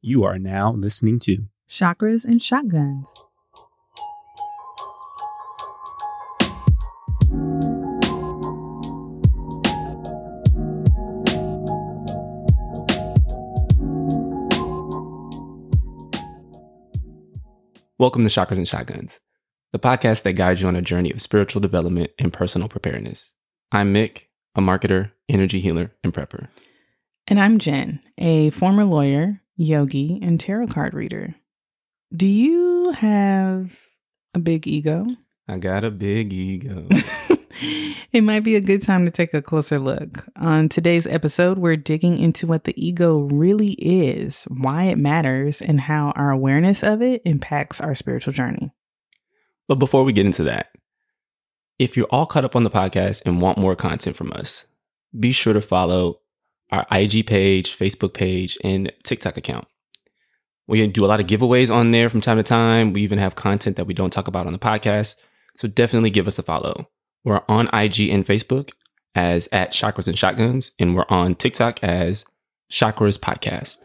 You are now listening to Chakras and Shotguns. Welcome to Chakras and Shotguns, the podcast that guides you on a journey of spiritual development and personal preparedness. I'm Mik, a marketer, energy healer, and prepper. And I'm Jenn, a former lawyer, yogi, and tarot card reader. Do you have a big ego? I got a big ego. it might be a good time to take a closer look. On today's episode, we're digging into what the ego really is, why it matters, and how our awareness of it impacts our spiritual journey. but before we get into that, if you're all caught up on the podcast and want more content from us, be sure to follow our IG page, Facebook page, and TikTok account. We do a lot of giveaways on there from time to time. We even have content that we don't talk about on the podcast. So definitely give us a follow. We're on IG and Facebook as at Chakras and Shotguns, and we're on TikTok as Chakras Podcast.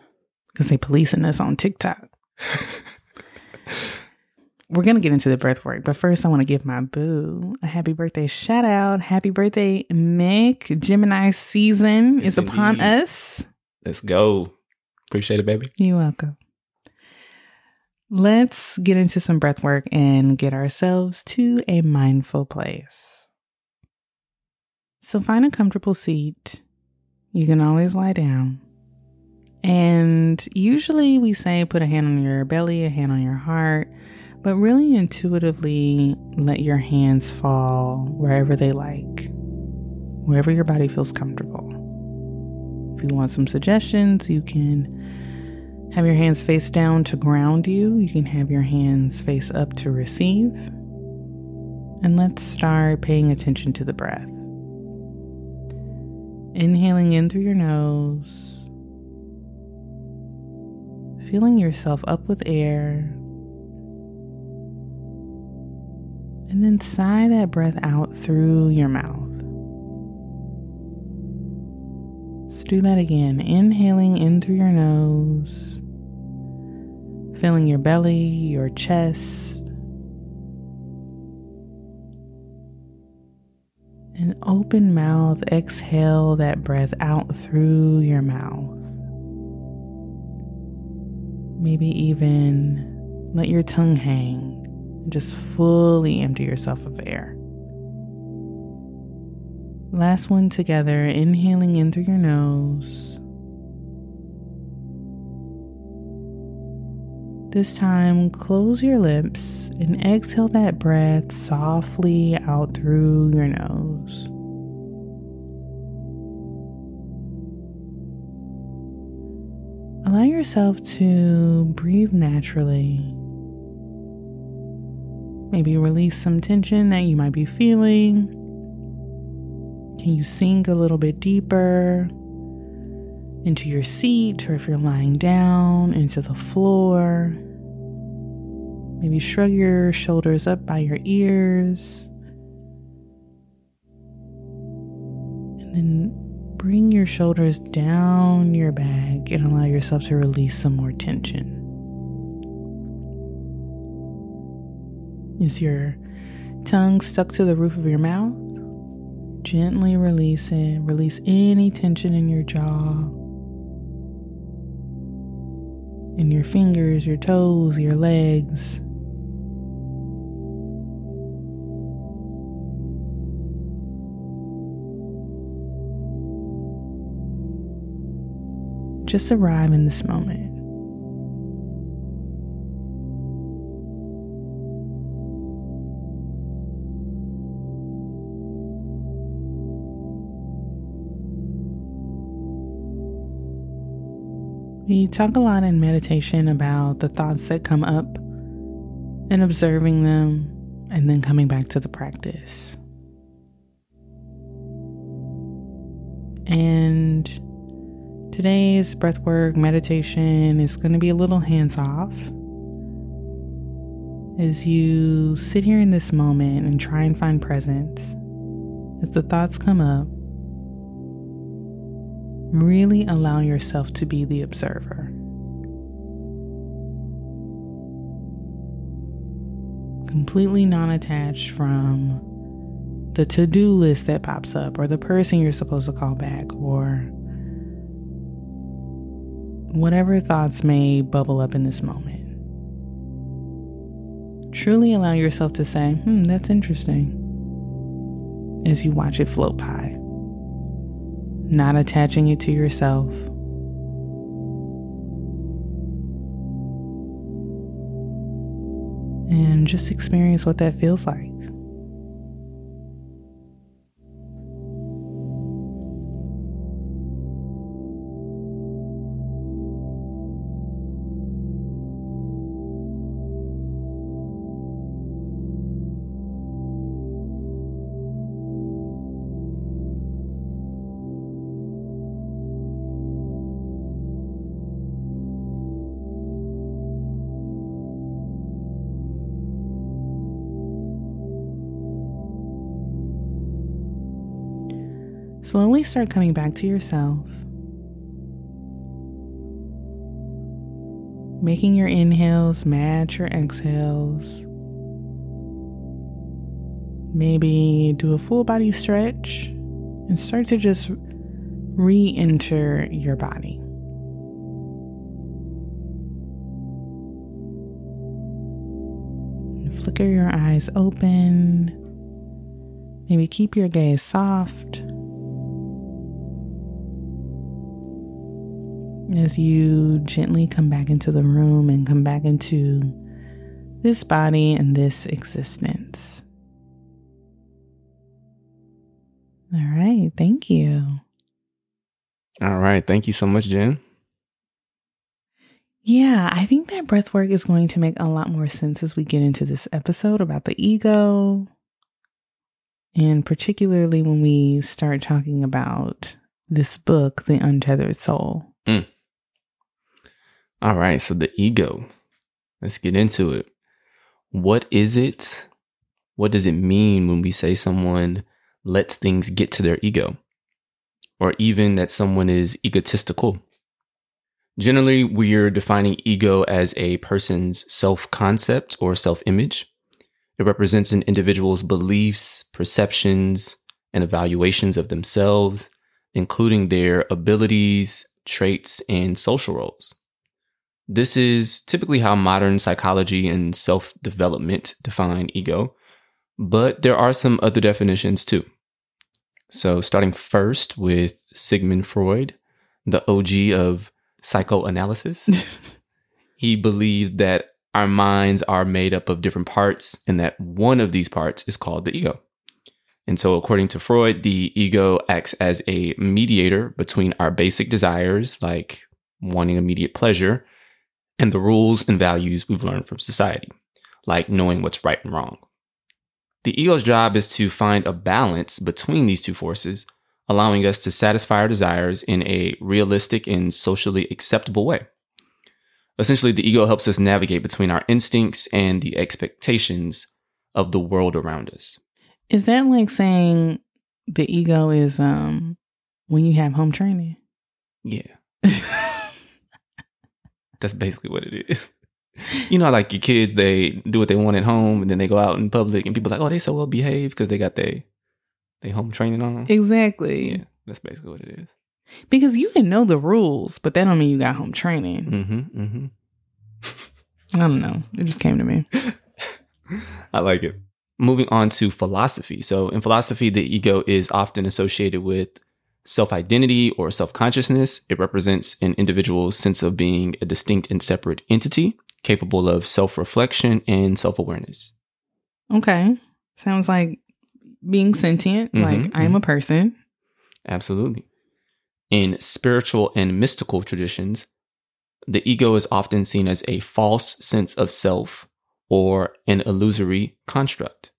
Because they policing us on TikTok. We're going to get into the breath work, but first I want to give my boo a happy birthday shout out. Happy birthday, Mik. Gemini season Yes, is upon us. Let's go. Appreciate it, baby. You're welcome. Let's get into some breath work and get ourselves to a mindful place. So find a comfortable seat. You can always lie down. And usually we say put a hand on your belly, a hand on your heart, but really intuitively let your hands fall wherever they like, wherever your body feels comfortable. If you want some suggestions, you can have your hands face down to ground you. You can have your hands face up to receive. And let's start paying attention to the breath. Inhaling in through your nose, filling yourself up with air, and then sigh that breath out through your mouth. Let's do that again. Inhaling in through your nose, filling your belly, your chest, and open mouth. Exhale that breath out through your mouth. Maybe even let your tongue hang and just fully empty yourself of air. Last one together, inhaling in through your nose. This time, close your lips and exhale that breath softly out through your nose. Allow yourself to breathe naturally. Maybe release some tension that you might be feeling. Can you sink a little bit deeper into your seat, or if you're lying down, into the floor? Maybe shrug your shoulders up by your ears. And then bring your shoulders down your back and allow yourself to release some more tension. Is your tongue stuck to the roof of your mouth? Gently release it. Release any tension in your jaw, in your fingers, your toes, your legs. Just arrive in this moment. We talk a lot in meditation about the thoughts that come up and observing them and then coming back to the practice. And today's breathwork meditation is going to be a little hands off as you sit here in this moment and try and find presence as the thoughts come up. Really allow yourself to be the observer. Completely non attached from the to do list that pops up, or the person you're supposed to call back, or whatever thoughts may bubble up in this moment. Truly allow yourself to say, hmm, that's interesting, as you watch it float by not attaching it to yourself. And just experience what that feels like. Slowly start coming back to yourself. Making your inhales match your exhales. Maybe do a full body stretch and start to just re enter your body. Flicker your eyes open. Maybe keep your gaze soft. As you gently come back into the room and come back into this body and this existence. All right. Thank you. All right. Thank you so much, Jenn. Yeah, I think that breath work is going to make a lot more sense as we get into this episode about the ego. And particularly when we start talking about this book, The Untethered Soul. Mm. All right, so the ego. Let's get into it. What is it? What does it mean when we say someone lets things get to their ego? Or even that someone is egotistical? Generally, we're defining ego as a person's self concept or self image. It represents an individual's beliefs, perceptions, and evaluations of themselves, including their abilities, traits, and social roles. This is typically how modern psychology and self development define ego, but there are some other definitions too. So, starting first with Sigmund Freud, the OG of psychoanalysis, he believed that our minds are made up of different parts and that one of these parts is called the ego. And so, according to Freud, the ego acts as a mediator between our basic desires, like wanting immediate pleasure, and the rules and values we've learned from society, like knowing what's right and wrong. The ego's job is to find a balance between these two forces, allowing us to satisfy our desires in a realistic and socially acceptable way. Essentially, the ego helps us navigate between our instincts and the expectations of the world around us. Is that like saying the ego is um when you have home training? Yeah. That's basically what it is. you know, like your kids, they do what they want at home, and then they go out in public, and people like, oh, they so well behaved because they got their they home training on. Exactly. Yeah, that's basically what it is. Because you can know the rules, but that don't mean you got home training. Mm-hmm. Mm-hmm. I don't know. It just came to me. I like it. Moving on to philosophy. So, in philosophy, the ego is often associated with self identity or self consciousness. It represents an individual's sense of being a distinct and separate entity capable of self reflection and self awareness. Okay. Sounds like being sentient, mm-hmm, like I am mm-hmm. a person. Absolutely. In spiritual and mystical traditions, the ego is often seen as a false sense of self or an illusory construct.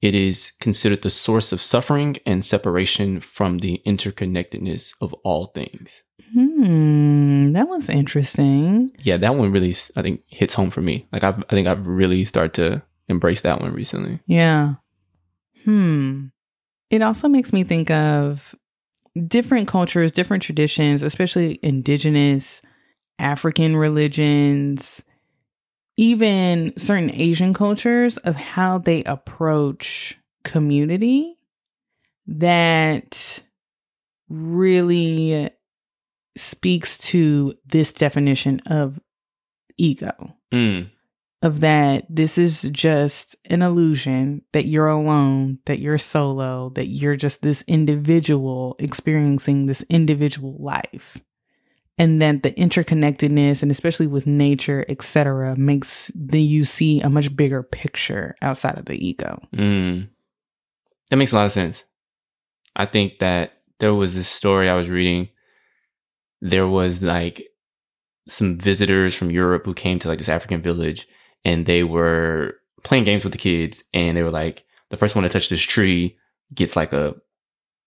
It is considered the source of suffering and separation from the interconnectedness of all things. Hmm, that was interesting. Yeah, that one really, I think, hits home for me. Like, I've, I think I've really started to embrace that one recently. Yeah. Hmm. It also makes me think of different cultures, different traditions, especially indigenous African religions even certain Asian cultures of how they approach community that really speaks to this definition of ego. Mm. Of that, this is just an illusion that you're alone, that you're solo, that you're just this individual experiencing this individual life. And that the interconnectedness, and especially with nature, etc., makes the you see a much bigger picture outside of the ego. Mm. That makes a lot of sense. I think that there was this story I was reading. There was like some visitors from Europe who came to like this African village and they were playing games with the kids and they were like, the first one to touch this tree gets like a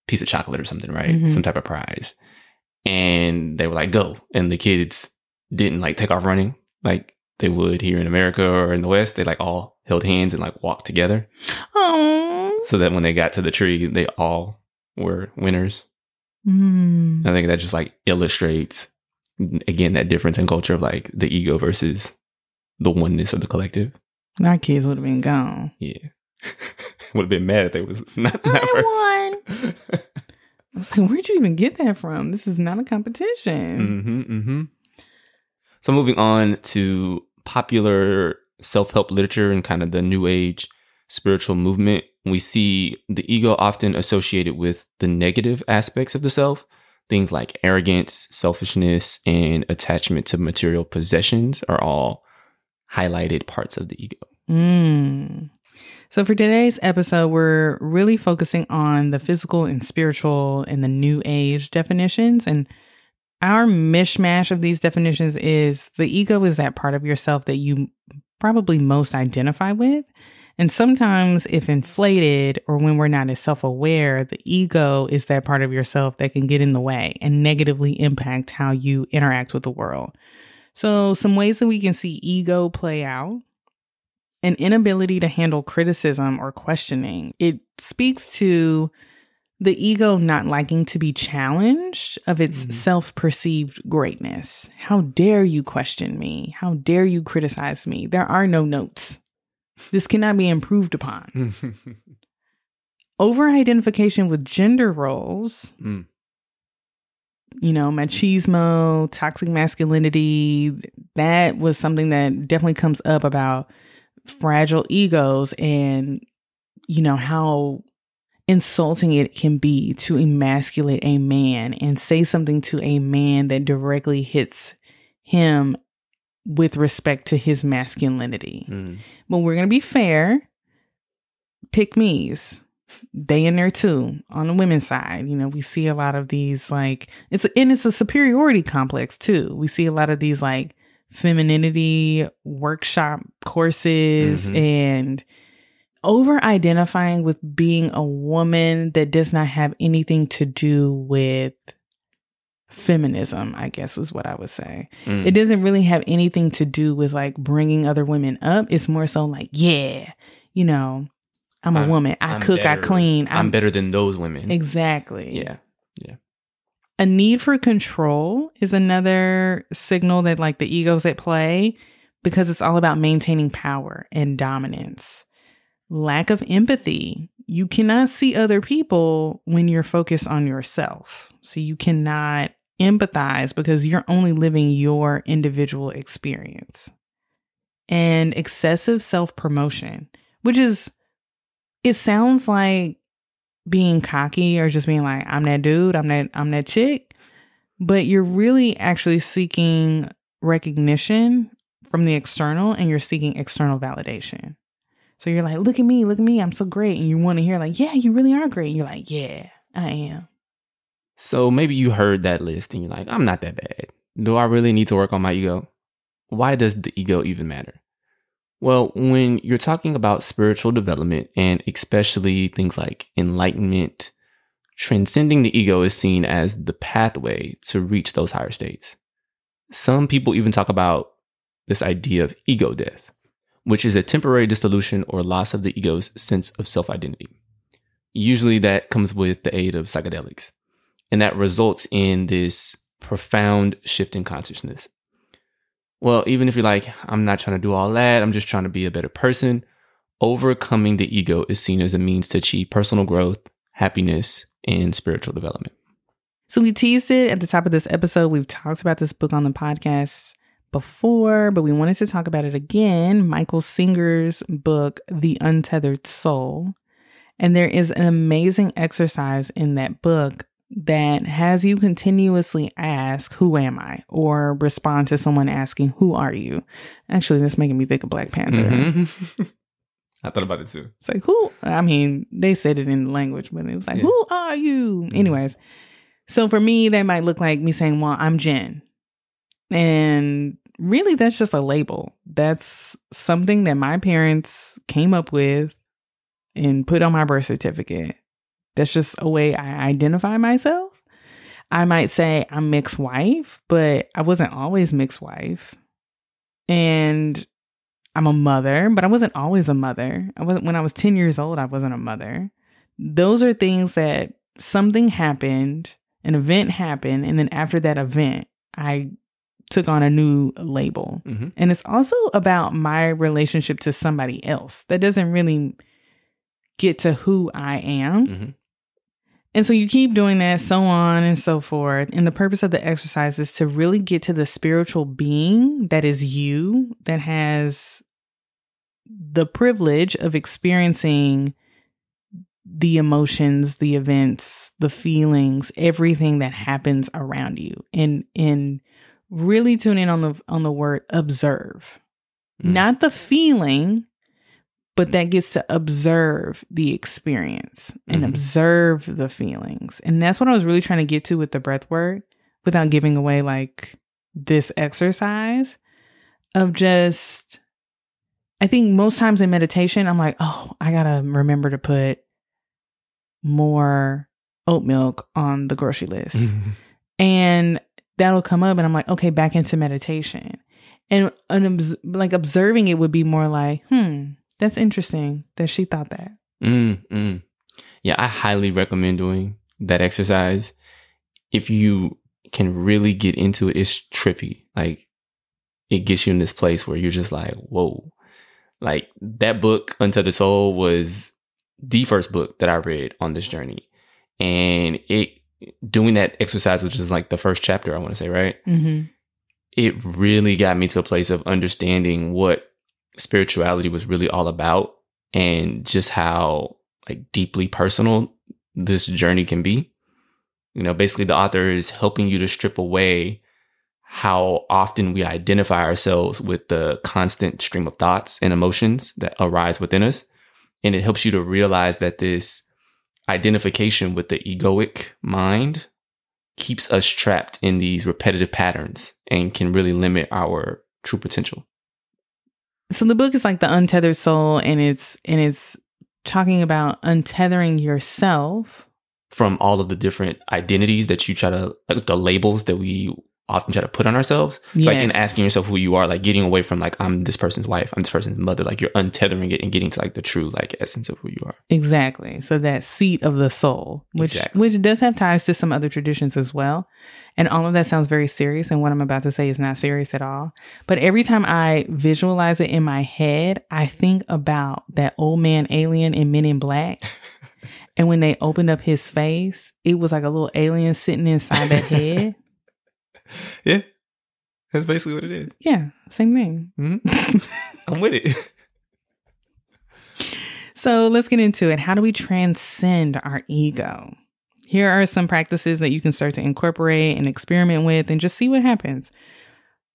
piece of chocolate or something, right? Mhm. Some type of prize. And they were like, go. And the kids didn't like take off running like they would here in America or in the West. They like all held hands and like walked together Oh, so that when they got to the tree, they all were winners. mm. I think that just like illustrates again that difference in culture of like the ego versus the oneness of the collective. our kids would have been gone. Yeah. Would have been mad if they was not, not I first. won. I was like, where'd you even get that from? This is not a competition. hmm hmm So moving on to popular self-help literature and kind of the new age spiritual movement, we see the ego often associated with the negative aspects of the self. Things like arrogance, selfishness, and attachment to material possessions are all highlighted parts of the ego. Mm. So, for today's episode, we're really focusing on the physical and spiritual and the new age definitions. And our mishmash of these definitions is the ego is that part of yourself that you probably most identify with. And sometimes, if inflated or when we're not as self aware, the ego is that part of yourself that can get in the way and negatively impact how you interact with the world. So, some ways that we can see ego play out an inability to handle criticism or questioning. It speaks to the ego not liking to be challenged of its Mhm. self perceived greatness. How dare you question me? How dare you criticize me? There are no notes. This cannot be improved upon. Over identification with gender roles, Mm. you know, machismo, toxic masculinity, that was something that definitely comes up about fragile egos and, you know, how insulting it can be to emasculate a man and say something to a man that directly hits him with respect to his masculinity. Mm. But we're going to be fair. Pick me's. They in there too on the women's side. You know, we see a lot of these like it's and it's a superiority complex too. We see a lot of these like femininity workshop courses Mhm. and over identifying with being a woman that does not have anything to do with feminism, I guess was what I would say Mm. it doesn't really have anything to do with like bringing other women up. It's more so like, yeah, you know, I'm a I'm- woman. I I'm cook, I better. clean. I'm better than those women. Exactly. Yeah. A need for control is another signal that like the ego's at play because it's all about maintaining power and dominance. Lack of empathy. You cannot see other people when you're focused on yourself. So you cannot empathize because you're only living your individual experience. And excessive self promotion, which is, it sounds like being cocky or just being like, I'm that dude, I'm that, I'm that chick. But you're really actually seeking recognition from the external and you're seeking external validation. So you're like, look at me, look at me, I'm so great. And you want to hear, like, yeah, you really are great. And you're like, yeah, I am. So maybe you heard that list and you're like, I'm not that bad. Do I really need to work on my ego? Why does the ego even matter? Well, when you're talking about spiritual development and especially things like enlightenment, transcending the ego is seen as the pathway to reach those higher states. Some people even talk about this idea of ego death, which is a temporary dissolution or loss of the ego's sense of self identity. Usually that comes with the aid of psychedelics. And that results in this profound shift in consciousness. Well, even if you're like, I'm not trying to do all that, I'm just trying to be a better person, overcoming the ego is seen as a means to achieve personal growth, happiness, and spiritual development. So we teased it at the top of this episode. We've talked about this book on the podcast before, but we wanted to talk about it again. Michael Singer's book, The Untethered Soul. And there is an amazing exercise in that book that has you continuously ask, Who am I? or respond to someone asking, Who are you? Actually, that's making me think of Black Panther. Mm-hmm. I thought about it too. It's like, Who? I mean, they said it in the language, but it was like, Yeah. Who are you? Anyways, so for me, that might look like me saying, Well, I'm Jenn. And really, that's just a label. That's something that my parents came up with and put on my birth certificate. That's just a way I identify myself. I might say I'm Mik's wife, but I wasn't always Mik's wife. And I'm a mother, but I wasn't always a mother. I wasn't when I was 10 years old, I wasn't a mother. Those are things that something happened, an event happened, and then after that event, I took on a new label. Mm-hmm. And it's also about my relationship to somebody else. That doesn't really get to who I am. Mm-hmm. And so you keep doing that, so on and so forth. And the purpose of the exercise is to really get to the spiritual being that is you, that has the privilege of experiencing the emotions, the events, the feelings, everything that happens around you. And and really tune in on the on the word observe. Mm. Not the feeling, but that gets to observe the experience and Mhm. observe the feelings. And that's what I was really trying to get to with the breath work without giving away like this exercise of just I think most times in meditation I'm like, "Oh, I got to remember to put more oat milk on the grocery list." Mm-hmm. and that'll come up and i'm like okay back into meditation and an obs- like observing it would be more like hmm that's interesting that she thought that Mm, mm. Yeah, I highly recommend doing that exercise. If you can really get into it, it's trippy. Like it gets you in this place where you're just like, whoa. Like that book, Untethered Soul, was the first book that I read on this journey. And it doing that exercise, which is like the first chapter, I want to say, right? mm-hmm. it really got me to a place of understanding what spirituality was really all about and just how like deeply personal this journey can be. You know, basically the author is helping you to strip away how often we identify ourselves with the constant stream of thoughts and emotions that arise within us. And it helps you to realize that this identification with the egoic mind keeps us trapped in these repetitive patterns and can really limit our true potential. So the book is like the untethered soul and it's and it's talking about untethering yourself From all of the different identities that you try to, like the labels that we often try to put on ourselves. It's like in asking yourself who you are, like getting away from like, I'm this person's wife, I'm this person's mother, like you're untethering it and getting to like the true like essence of who you are. Exactly. So that seat of the soul, which Exactly. which does have ties to some other traditions as well. And all of that sounds very serious and what I'm about to say is not serious at all. But every time I visualize it in my head, I think about that old man alien in Men in Black. and when they opened up his face, it was like a little alien sitting inside that head. Yeah. That's basically what it is. Yeah, same thing. Mm-hmm. I'm with it. So let's get into it. How do we transcend our ego? Here are some practices that you can start to incorporate and experiment with and just see what happens.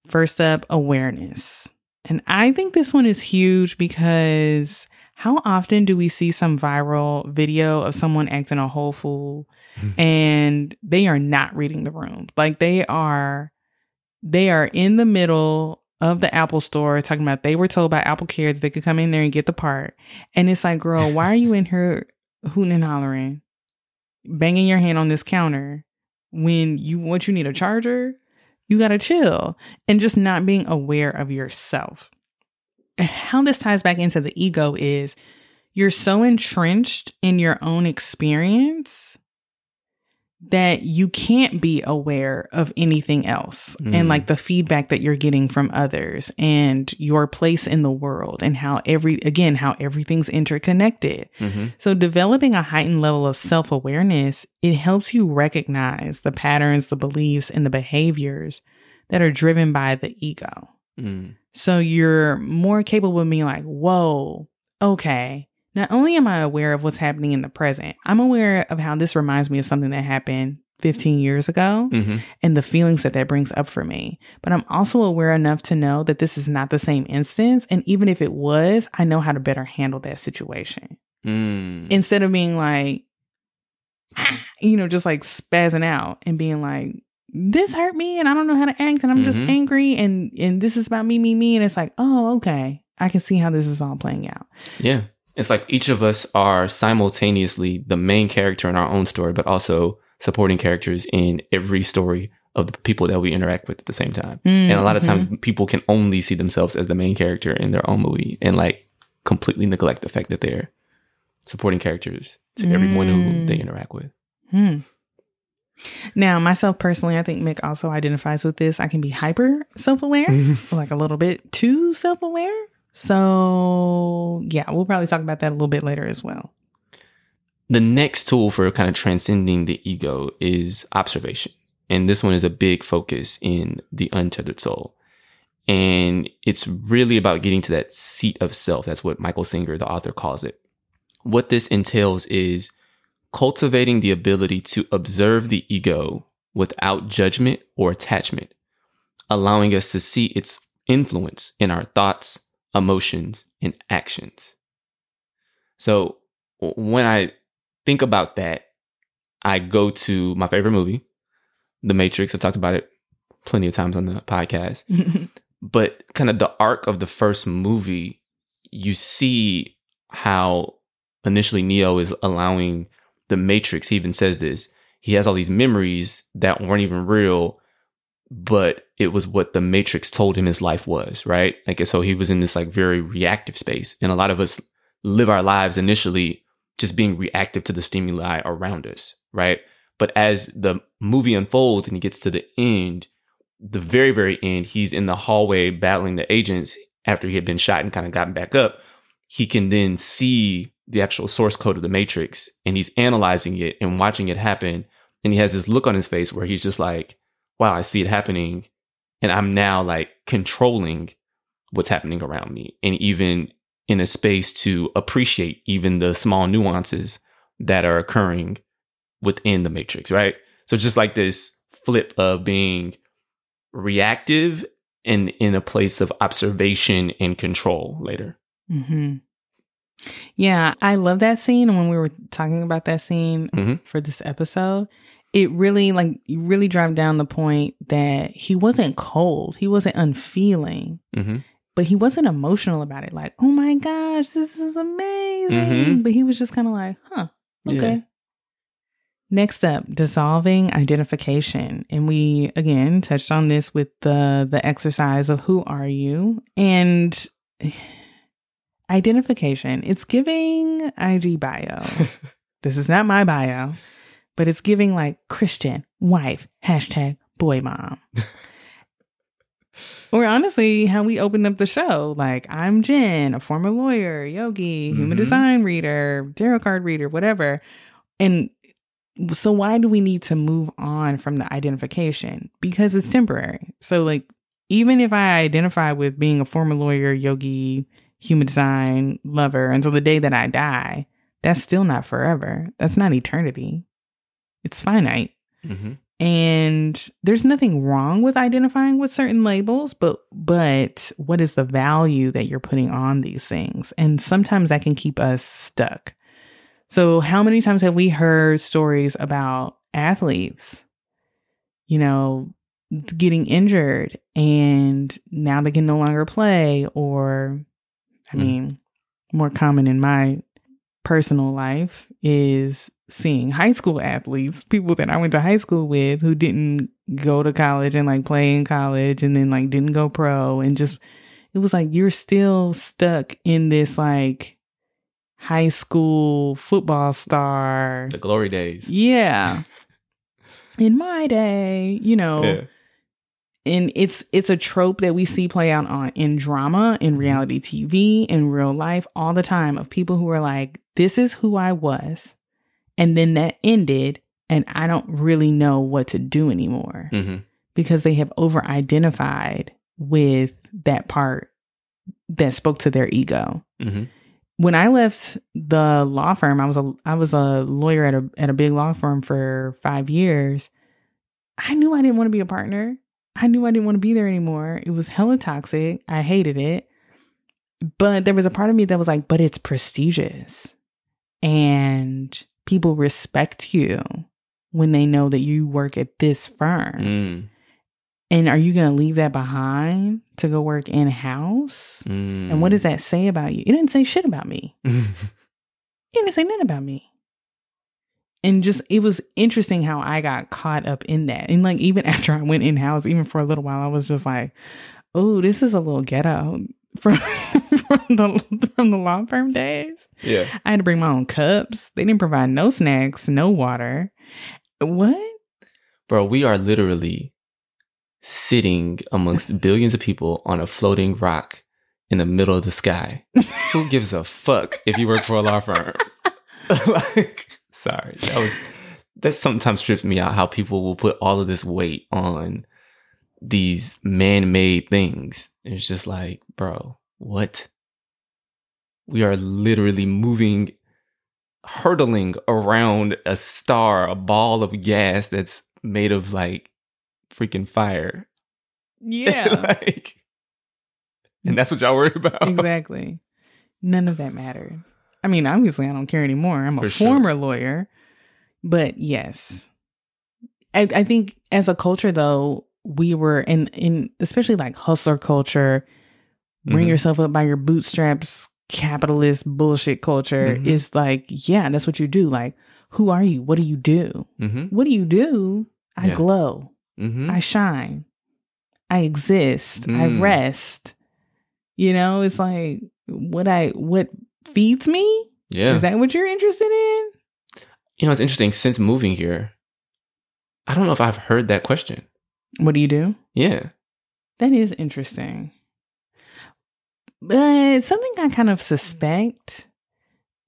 First up, awareness. And I think this one is huge because how often do we see some viral video of someone acting a whole fool and they are not reading the room? Like they are they are in the middle of the Apple store talking about they were told by Apple Care that they could come in there and get the part. And it's like, girl, why are you in here hooting and hollering, banging your hand on this counter when you what you need a charger? You gotta chill and just not being aware of yourself. How this ties back into the ego is you're so entrenched in your own experience that you can't be aware of anything else Mm. and like the feedback that you're getting from others and your place in the world and how every again how everything's interconnected. Mm-hmm. So developing a heightened level of self-awareness, it helps you recognize the patterns, the beliefs and the behaviors that are driven by the ego. Mm. So you're more capable of being like, whoa, okay. Not only am I aware of what's happening in the present, I'm aware of how this reminds me of something that happened 15 years ago Mm-hmm. and the feelings that that brings up for me. But I'm also aware enough to know that this is not the same instance. And even if it was, I know how to better handle that situation Mm. instead of being like, ah, you know, just like spazzing out and being like, this hurt me and I don't know how to act and I'm just Mhm. angry and and this is about me, me, me. And it's like, oh, okay. I can see how this is all playing out. Yeah. It's like each of us are simultaneously the main character in our own story, but also supporting characters in every story of the people that we interact with at the same time. And a lot of times people can only see themselves as the main character in their own movie and like completely neglect the fact that they're supporting characters to everyone who Mm. they interact with. Now, myself personally, I think Mik also identifies with this. I can be hyper self aware, like a little bit too self aware. So, yeah, we'll probably talk about that a little bit later as well. The next tool for kind of transcending the ego is observation. And this one is a big focus in the untethered soul. And it's really about getting to that seat of self. That's what Michael Singer, the author, calls it. What this entails is cultivating the ability to observe the ego without judgment or attachment, allowing us to see its influence in our thoughts, emotions, and actions. So when I think about that, I go to my favorite movie, The Matrix. I've talked about it plenty of times on the podcast. But kind of the arc of the first movie, you see how initially Neo is allowing the Matrix. Even says this. He has all these memories that weren't even real, but it was what the Matrix told him his life was, right? Like, so he was in this like very reactive space. And a lot of us live our lives initially just being reactive to the stimuli around us, right? But as the movie unfolds and he gets to the end, the very, very end, he's in the hallway battling the agents after he had been shot and kind of gotten back up. He can then see the actual source code of the Matrix and he's analyzing it and watching it happen. And he has this look on his face where he's just like, wow, I see it happening. And I'm now like controlling what's happening around me. And even in a space to appreciate even the small nuances that are occurring within the matrix, right? So just like this flip of being reactive and in a place of observation and control later. hmm Yeah, I love that scene. And when we were talking about that scene Mhm. for this episode, it really like you really drive down the point that he wasn't cold, he wasn't unfeeling, hmm but he wasn't emotional about it. Like, oh my gosh, this is amazing. Mhm. But he was just kind of like, huh, okay. Yeah. Next up, dissolving identification. And we again touched on this with the the exercise of who are you? And identification. It's giving IG bio. this is not my bio, but it's giving like Christian, wife, hashtag boy mom. or honestly, how we opened up the show. Like, I'm Jenn, a former lawyer, yogi, human Mhm. design reader, tarot card reader, whatever. And so, why do we need to move on from the identification? Because it's temporary. So, like, even if I identify with being a former lawyer, yogi, human design lover until the day that I die, that's still not forever. That's not eternity. It's finite. hmm And there's nothing wrong with identifying with certain labels, but but what is the value that you're putting on these things? And sometimes that can keep us stuck. So how many times have we heard stories about athletes, you know, getting injured and now they can no longer play or I Mm. mean, more common in my personal life is seeing high school athletes, people that I went to high school with who didn't go to college and like play in college and then like didn't go pro and just it was like you're still stuck in this like high school football star. The glory days. Yeah. in my day, you know. Yeah. And it's it's a trope that we see play out on in drama in reality tv in real life all the time of people who are like this is who i was and then that ended and i don't really know what to do anymore hmm because they have over identified with that part that spoke to their ego hmm when I left the law firm, I was a I was a lawyer at a at a big law firm for five years. I knew I didn't want to be a partner. I knew I didn't want to be there anymore. It was hella toxic. I hated it. But there was a part of me that was like, but it's prestigious. And people respect you when they know that you work at this firm. Mm. And are you going to leave that behind to go work in house? Mm. And what does that say about you? It didn't say shit about me. It didn't say nothing about me. And just it was interesting how I got caught up in that. And like even after I went in house, even for a little while, I was just like, oh, this is a little ghetto from from the from the law firm days. yeah. I had to bring my own cups. They didn't provide no snacks, no water. What? Bro, we are literally sitting amongst billions of people on a floating rock in the middle of the sky. Who gives a fuck if you work for a law firm? like, sorry. That was that sometimes trips me out how people will put all of this weight on these man-made things. It's just like, bro, what? We are literally moving hurtling around a star, a ball of gas that's made of like freaking fire. Yeah. like, and that's what y'all worry about. exactly. None of that mattered. I mean, obviously, I don't care anymore. I'm a For sure. former lawyer, but yes, I, I think as a culture, though, we were in in especially like hustler culture, bring Mhm. yourself up by your bootstraps, capitalist bullshit culture Mhm. is like, yeah, that's what you do. Like, who are you? What do you do? Mm-hmm. What do you do? I Yeah. glow. Mm-hmm. I shine. I exist. I Mm. rest. You know, it's like what I what feeds me? yeah. Is that what you're interested in? you know, it's interesting. Since moving here, I don't know if I've heard that question. What do you do? Yeah. That is interesting. But something I kind of suspect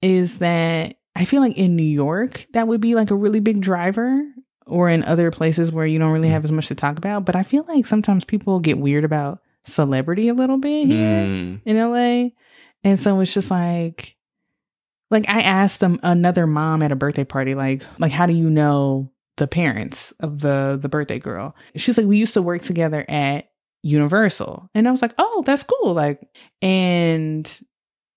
is that I feel like in New York, that would be like a really big driver, or in other places where you don't really have as much to talk about. But I feel like sometimes people get weird about celebrity a little bit here. Mm. in LA. And so it's just like like I asked um, another mom at a birthday party like like how do you know the parents of the the birthday girl? She's like we used to work together at Universal. And I was like, "Oh, that's cool." Like and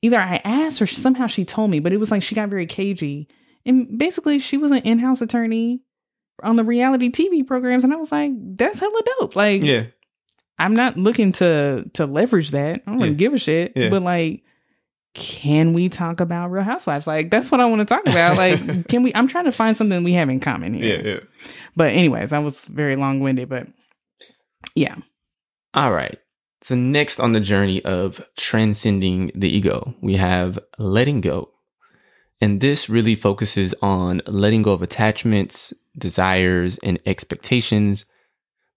either I asked or somehow she told me, but it was like she got very cagey. And basically she was an in-house attorney on the reality TV programs and I was like, "That's hella dope." Like Yeah. I'm not looking to to leverage that. I don't really Yeah. give a shit. Yeah. But like, can we talk about Real Housewives? Like, that's what I want to talk about. Like, can we? I'm trying to find something we have in common here. Yeah. Yeah. But anyways, I was very long winded. But yeah, All right. So next on the journey of transcending the ego, we have letting go. And this really focuses on letting go of attachments, desires, and expectations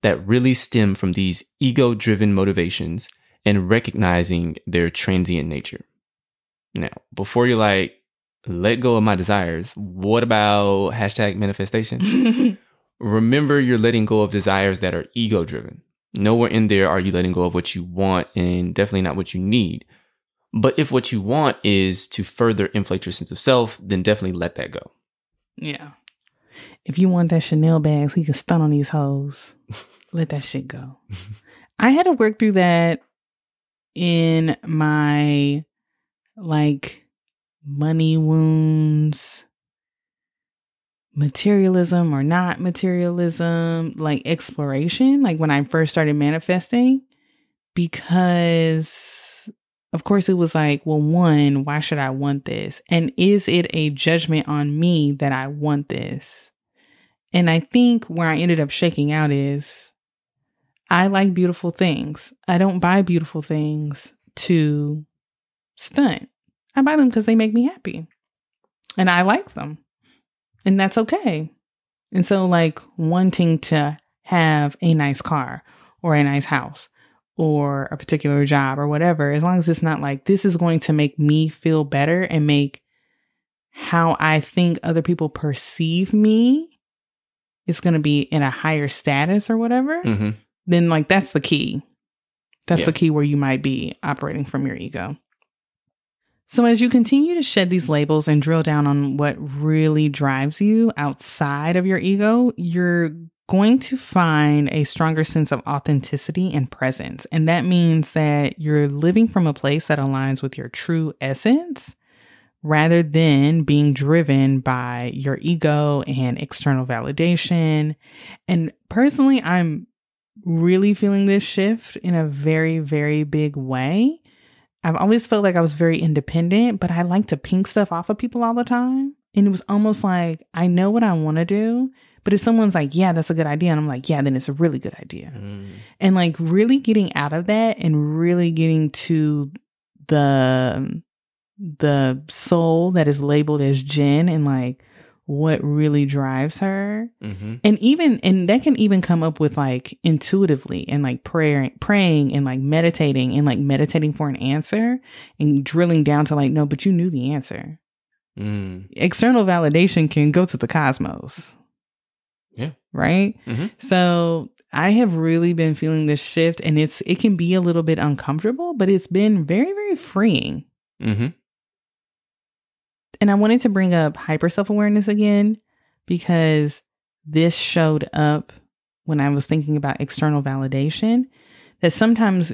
that really stem from these ego driven motivations and recognizing their transient nature. Now, before you're like, let go of my desires, what about hashtag manifestation? remember you're letting go of desires that are ego driven. Nowhere in there are you letting go of what you want and definitely not what you need. But if what you want is to further inflate your sense of self, then definitely let that go. yeah. If you want that Chanel bag so you can stun on these hoes, let that shit go. I had to work through that in my like money wounds, materialism or not materialism, like exploration, like when I first started manifesting, because of course it was like, well, one, why should I want this? And is it a judgment on me that I want this? And I think where I ended up shaking out is I like beautiful things. I don't buy beautiful things to stunt. I buy them because they make me happy. And I like them. And that's okay. And so, like, wanting to have a nice car or a nice house or a particular job or whatever, as long as it's not like this is going to make me feel better and make how I think other people perceive me is going to be in a higher status or whatever, Mm-hmm. then like that's the key. That's Yeah. the key where you might be operating from your ego. So, as you continue to shed these labels and drill down on what really drives you outside of your ego, you're going to find a stronger sense of authenticity and presence. And that means that you're living from a place that aligns with your true essence rather than being driven by your ego and external validation. And personally, I'm really feeling this shift in a very, very big way. I've always felt like I was very independent, but I like to pink stuff off of people all the time. And it was almost like I know what I want to do, but if someone's like, yeah, that's a good idea, and I'm like, yeah, then it's a really good idea. Mm. And like really getting out of that and really getting to the the soul that is labeled as Jenn and like what really drives her Mm-hmm. and even and that can even come up with like intuitively and like prayer praying and like meditating and like meditating for an answer and drilling down to like no but you knew the answer Mm. external validation can go to the cosmos Yeah. right Mhm. so i have really been feeling this shift and it's it can be a little bit uncomfortable but it's been very very freeing Mm-hmm. And I wanted to bring up hyper self awareness again because this showed up when I was thinking about external validation. That sometimes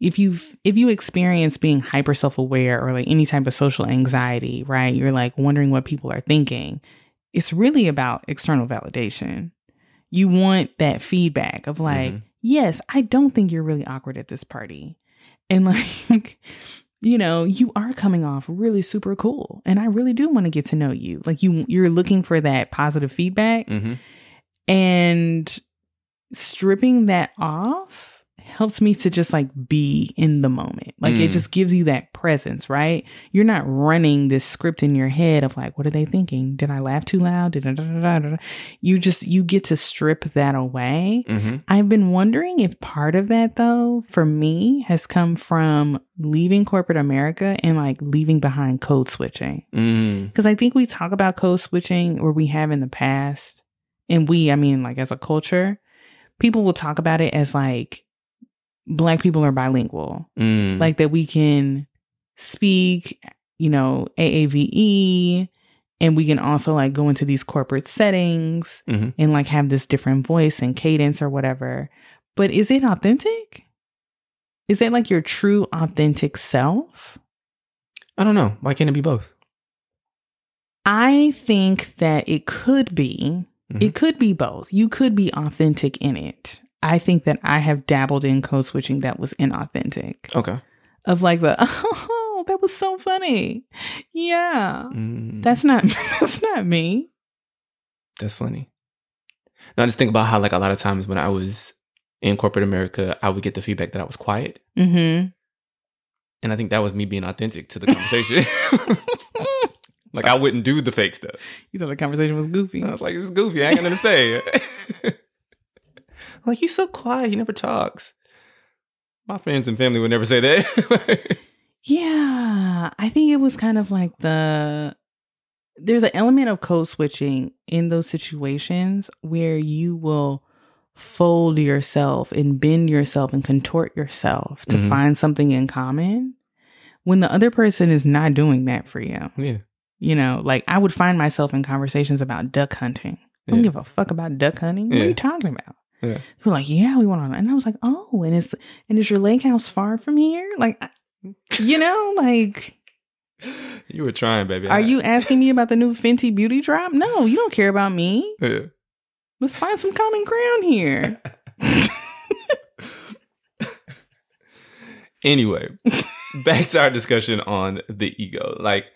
if you if you experience being hyper self aware or like any type of social anxiety, right? You're like wondering what people are thinking. It's really about external validation. You want that feedback of like, Mhm. yes, I don't think you're really awkward at this party. And like you know, you are coming off really super cool. And I really do want to get to know you. Like you you're looking for that positive feedback Mm-hmm. and stripping that off helps me to just like be in the moment. Like it Mm. just gives you that presence, right? You're not running this script in your head of like, what are they thinking? Did I laugh too loud? You just you get to strip that away Mm-hmm. I've been wondering if part of that, though, for me, has come from leaving corporate America and like leaving behind code switching. Mm. Because I think we talk about code switching or we have in the past, and we, I mean, like as a culture, people will talk about it as like Black people are bilingual, Mm. like that we can speak, you know, AAVE. And we can also like go into these corporate settings Mhm. and like have this different voice and cadence or whatever. But is it authentic? Is that like your true authentic self? I don't know. Why can't it be both? I think that it could be. Mhm. It could be both. You could be authentic in it. I think that I have dabbled in code switching that was inauthentic. Okay. Of like the oh, that was so funny. Yeah. Mm. That's not that's not me. That's funny. Now I just think about how like a lot of times when I was in corporate America, I would get the feedback that I was quiet. Mm-hmm. And I think that was me being authentic to the conversation. like I wouldn't do the fake stuff. You thought the conversation was goofy. I was like, it's goofy. I ain't to say. Like he's so quiet. He never talks. My friends and family would never say that. Yeah, I think it was kind of like the there's an element of code switching in those situations where you will fold yourself and bend yourself and contort yourself to Mhm. find something in common when the other person is not doing that for you. yeah. You know, like I would find myself in conversations about duck hunting. I don't Yeah. give a fuck about duck hunting. What are you talking about? Yeah. We're like, yeah, we went on, and I was like, oh, and is and is your lake house far from here? Like, you know, like, You were trying, baby. are you asking me about the new Fenty beauty drop? No, you don't care about me. Yeah. Let's find some common ground here. anyway, back to our discussion on the ego. Like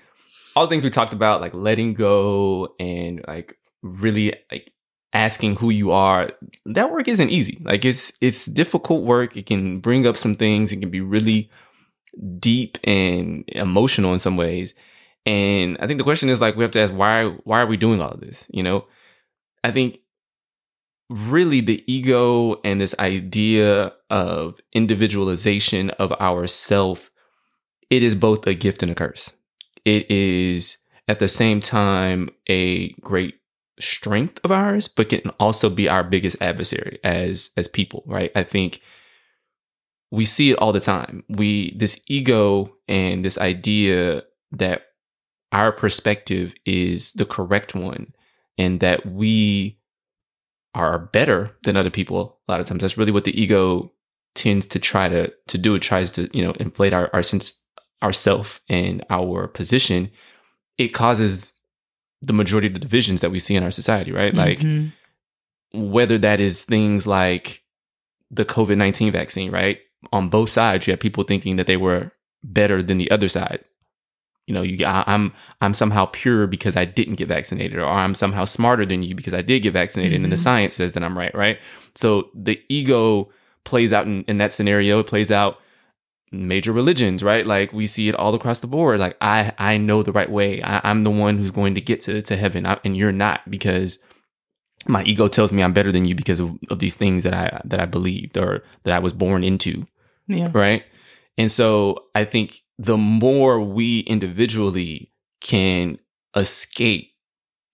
all the things we talked about, like letting go and like really like asking who you are. That work isn't easy. Like it's it's difficult work. It can bring up some things. It can be really deep and emotional in some ways. And I think the question is like we have to ask why why are we doing all of this? You know, I think really the ego and this idea of individualization of ourself, it is both a gift and a curse. It is at the same time a great strength of ours, but can also be our biggest adversary as as people, right? I think we see it all the time. We this ego and this idea that our perspective is the correct one and that we are better than other people a lot of times that's really what the ego tends to try to to do it tries to you know inflate our our sense ourself and our position it causes the majority of the divisions that we see in our society right like Mhm. whether that is things like the COVID 19 vaccine, right? On both sides, you have people thinking that they were better than the other side. You know, you, I, I'm I'm somehow pure because I didn't get vaccinated, or I'm somehow smarter than you because I did get vaccinated, and the Mhm. science says that I'm right, right? So the ego plays out in, in that scenario. It plays out major religions, right? Like we see it all across the board. Like I I know the right way. I, I'm the one who's going to get to to heaven, I, and you're not because my ego tells me I'm better than you because of, of these things that I that I believed or that I was born into, Yeah. right? And so I think the more we individually can escape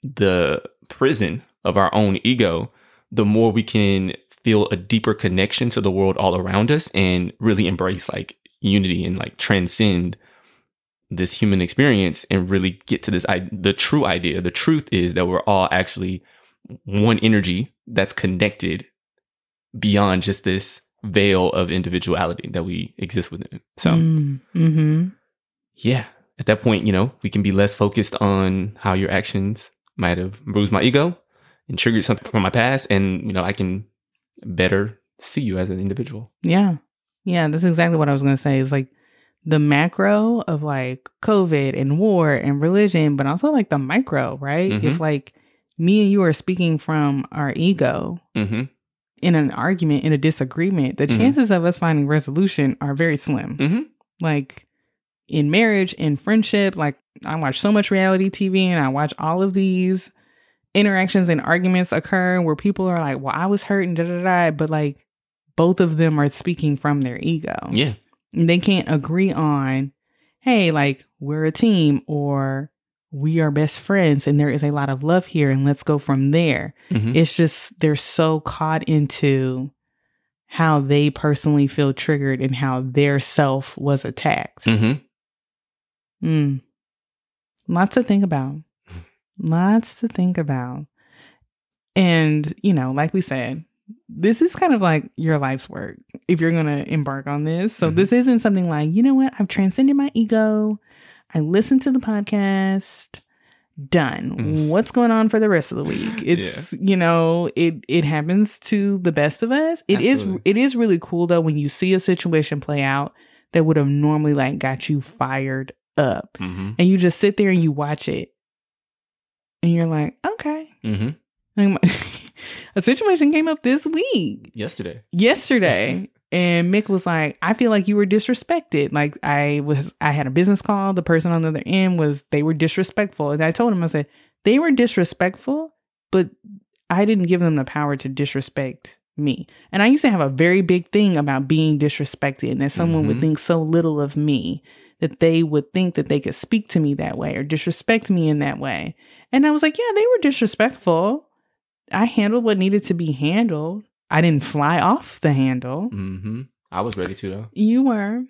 the prison of our own ego, the more we can feel a deeper connection to the world all around us and really embrace like unity and like transcend this human experience and really get to this I- the true idea. The truth is that we're all actually one energy that's connected beyond just this veil of individuality that we exist within. So, Mm, hmm yeah, at that point, you know, we can be less focused on how your actions might have bruised my ego and triggered something from my past. And, you know, I can better see you as an individual. Yeah. Yeah. That's exactly what I was going to say. It's like the macro of like COVID and war and religion, but also like the micro, right? Mhm. If like me and you are speaking from our ego Mm-hmm. in an argument, in a disagreement, the Mhm. chances of us finding resolution are very slim. Mhm. Like in marriage, in friendship, like I watch so much reality TV and I watch all of these interactions and arguments occur where people are like, well, I was hurt and da da da, but like both of them are speaking from their ego. Yeah. They can't agree on, hey, like we're a team or we are best friends and there is a lot of love here and let's go from there. Mhm. It's just they're so caught into how they personally feel triggered and how their self was attacked. Mm-hmm. Mm. Lots to think about. Lots to think about. And, you know, like we said, this is kind of like your life's work if you're going to embark on this. So Mhm. this isn't something like, you know what, I've transcended my ego. I listened to the podcast. Done. Mm. What's going on for the rest of the week? It's, you know, it it happens to the best of us. It is Absolutely. it is really cool though when you see a situation play out that would have normally like got you fired up Mhm. and you just sit there and you watch it and you're like okay Mhm. Like, a situation came up this week. Yesterday. yesterday. And Mik was like i feel like you were disrespected. Like i was i had a business call. The person on the other end was they were disrespectful. And i told him i said they were disrespectful but i didn't give them the power to disrespect me. And i used to have a very big thing about being disrespected and that someone would Mhm. think so little of me that they would think that they could speak to me that way or disrespect me in that way. And i was like yeah they were disrespectful i handled what needed to be handled I didn't fly off the handle. Mm-hmm. I was ready to though. You were.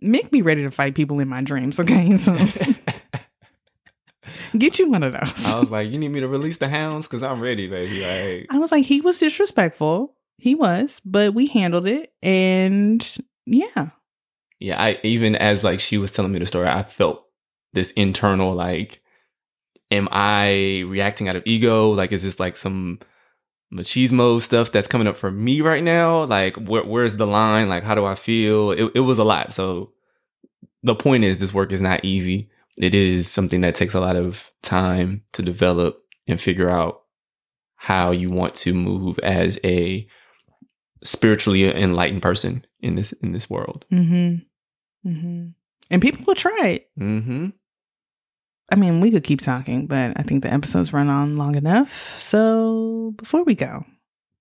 Make me ready to fight people in my dreams, okay? So get you one of those. I was like, you need me to release the hounds because I'm ready, baby. Like, I was like, he was disrespectful. He was, but we handled it. And yeah. yeah, I even as like she was telling me the story, I felt this internal like, am I reacting out of ego? Like, is this like some machismo stuff that's coming up for me right now? Like, where, where's the line? Like, how do I feel? It, it was a lot. So the point is, this work is not easy. It is something that takes a lot of time to develop and figure out how you want to move as a spiritually enlightened person in this in this world. Mm-hmm. Mm-hmm. And people will try it. Mm-hmm. I mean, we could keep talking, but I think the episodes run on long enough. So before we go,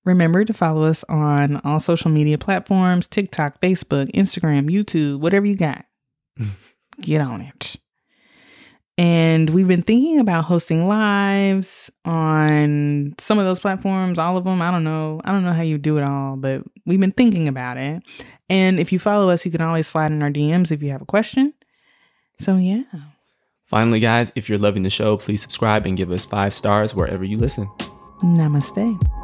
remember to follow us on all social media platforms TikTok, Facebook, Instagram, YouTube, whatever you got. Get on it. And we've been thinking about hosting lives on some of those platforms, all of them. I don't know. I don't know how you do it all, but we've been thinking about it. And if you follow us, you can always slide in our DMs if you have a question. So, yeah. Finally, guys, if you're loving the show, please subscribe and give us five stars wherever you listen. Namaste.